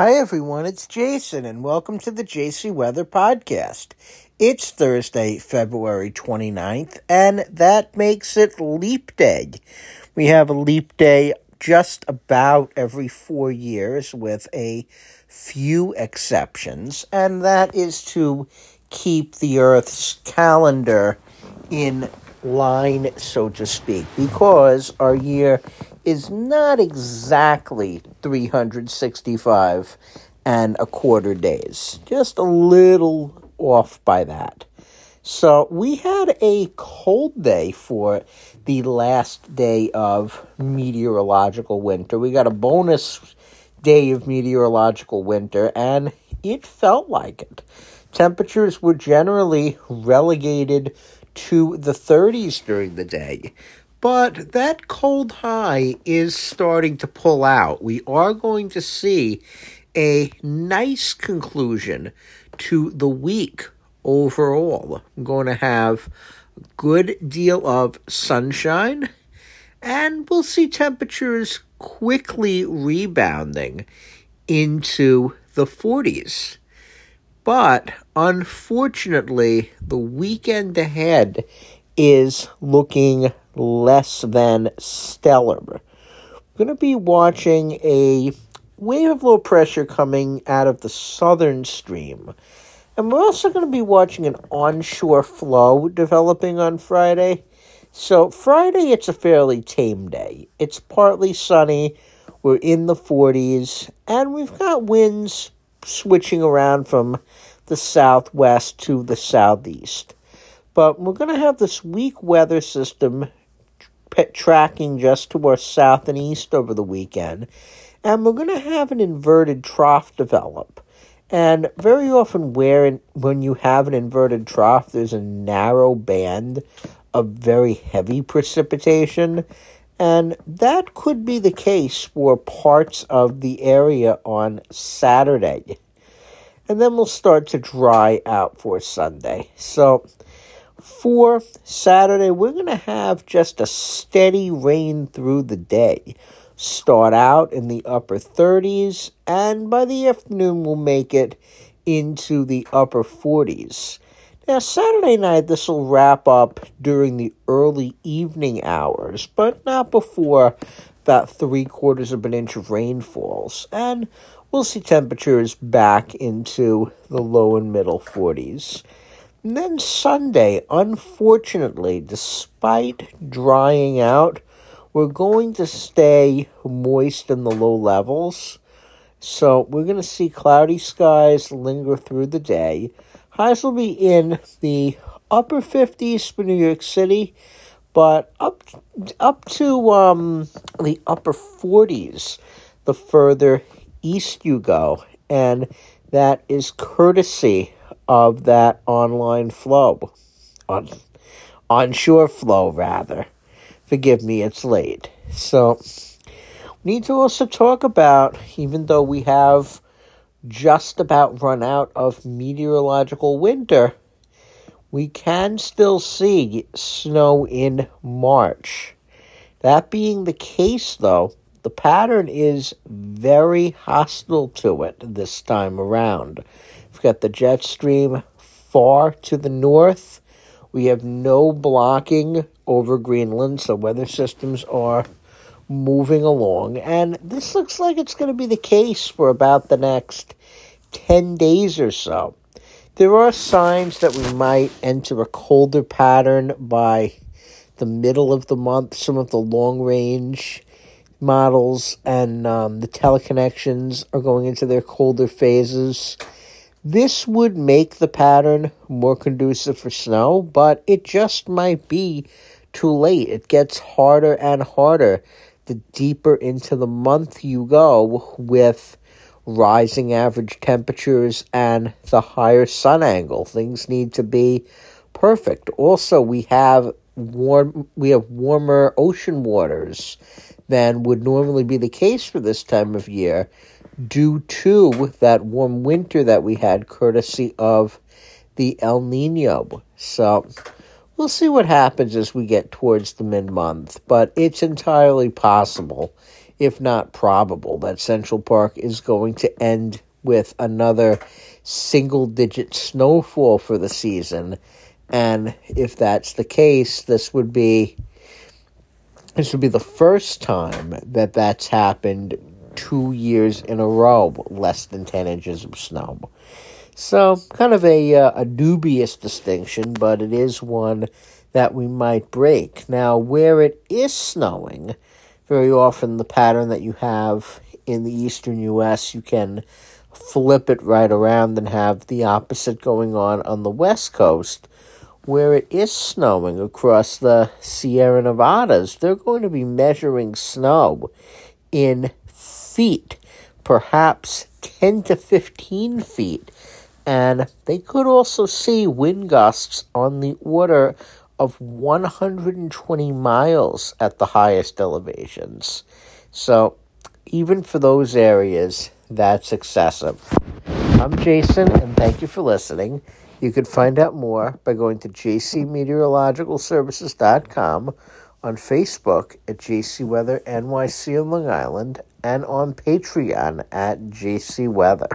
Hi, everyone. It's Jason, and welcome to the JC Weather Podcast. It's Thursday, February 29th, and that makes it Leap Day. We have a leap day just about every four years, with a few exceptions, and that is to keep the Earth's calendar in line, so to speak, because our year is not exactly 365 and a quarter days, just a little off by that. So we had a cold day for the last day of meteorological winter. We got a bonus day of meteorological winter, and it felt like it. Temperatures were generally relegated to the 30s during the day. But that cold high is starting to pull out. We are going to see a nice conclusion to the week overall. I'm going to have a good deal of sunshine, and we'll see temperatures quickly rebounding into the 40s. But unfortunately, the weekend ahead is looking less than stellar. We're going to be watching a wave of low pressure coming out of the southern stream. And we're also going to be watching an onshore flow developing on Friday. So, Friday, it's a fairly tame day. It's partly sunny, we're in the 40s, and we've got winds switching around from the southwest to the southeast. But we're going to have this weak weather system tracking just to our south and east over the weekend. And we're going to have an inverted trough develop. And very often, where in, when you have an inverted trough, there's a narrow band of very heavy precipitation. And that could be the case for parts of the area on Saturday. And then we'll start to dry out for Sunday. So for Saturday, we're going to have just a steady rain through the day. Start out in the upper 30s, and by the afternoon, we'll make it into the upper 40s. Now, Saturday night, this will wrap up during the early evening hours, but not before about three quarters of an inch of rain falls. and we'll see temperatures back into the low and middle 40s. And then Sunday, unfortunately, despite drying out, we're going to stay moist in the low levels. So we're going to see cloudy skies linger through the day. Highs will be in the upper 50s for New York City, but up up to um, the upper 40s the further east you go. And that is courtesy of that online flow, on onshore flow rather. Forgive me, it's late. So we need to also talk about, even though we have just about run out of meteorological winter, we can still see snow in March. That being the case, though, the pattern is very hostile to it this time around. We've got the jet stream far to the north. We have no blocking over Greenland, so weather systems are moving along. And this looks like it's going to be the case for about the next 10 days or so. There are signs that we might enter a colder pattern by the middle of the month. Some of the long range models and um, the teleconnections are going into their colder phases. This would make the pattern more conducive for snow, but it just might be too late. It gets harder and harder the deeper into the month you go with rising average temperatures and the higher sun angle. Things need to be perfect. Also, we have warm we have warmer ocean waters than would normally be the case for this time of year due to that warm winter that we had, courtesy of the El Nino. So we'll see what happens as we get towards the mid month, but it's entirely possible if not probable, that Central Park is going to end with another single digit snowfall for the season. And if that's the case, this would be this would be the first time that that's happened two years in a row, less than 10 inches of snow. So, kind of a, uh, a dubious distinction, but it is one that we might break. Now, where it is snowing, very often the pattern that you have in the eastern U.S., you can flip it right around and have the opposite going on on the west coast. Where it is snowing across the Sierra Nevadas, they're going to be measuring snow in feet, perhaps 10 to 15 feet. And they could also see wind gusts on the order of 120 miles at the highest elevations. So, even for those areas, that's excessive. I'm Jason, and thank you for listening. You can find out more by going to jcmeteorologicalservices.com, on Facebook at JC Weather NYC on Long Island, and on Patreon at JC Weather.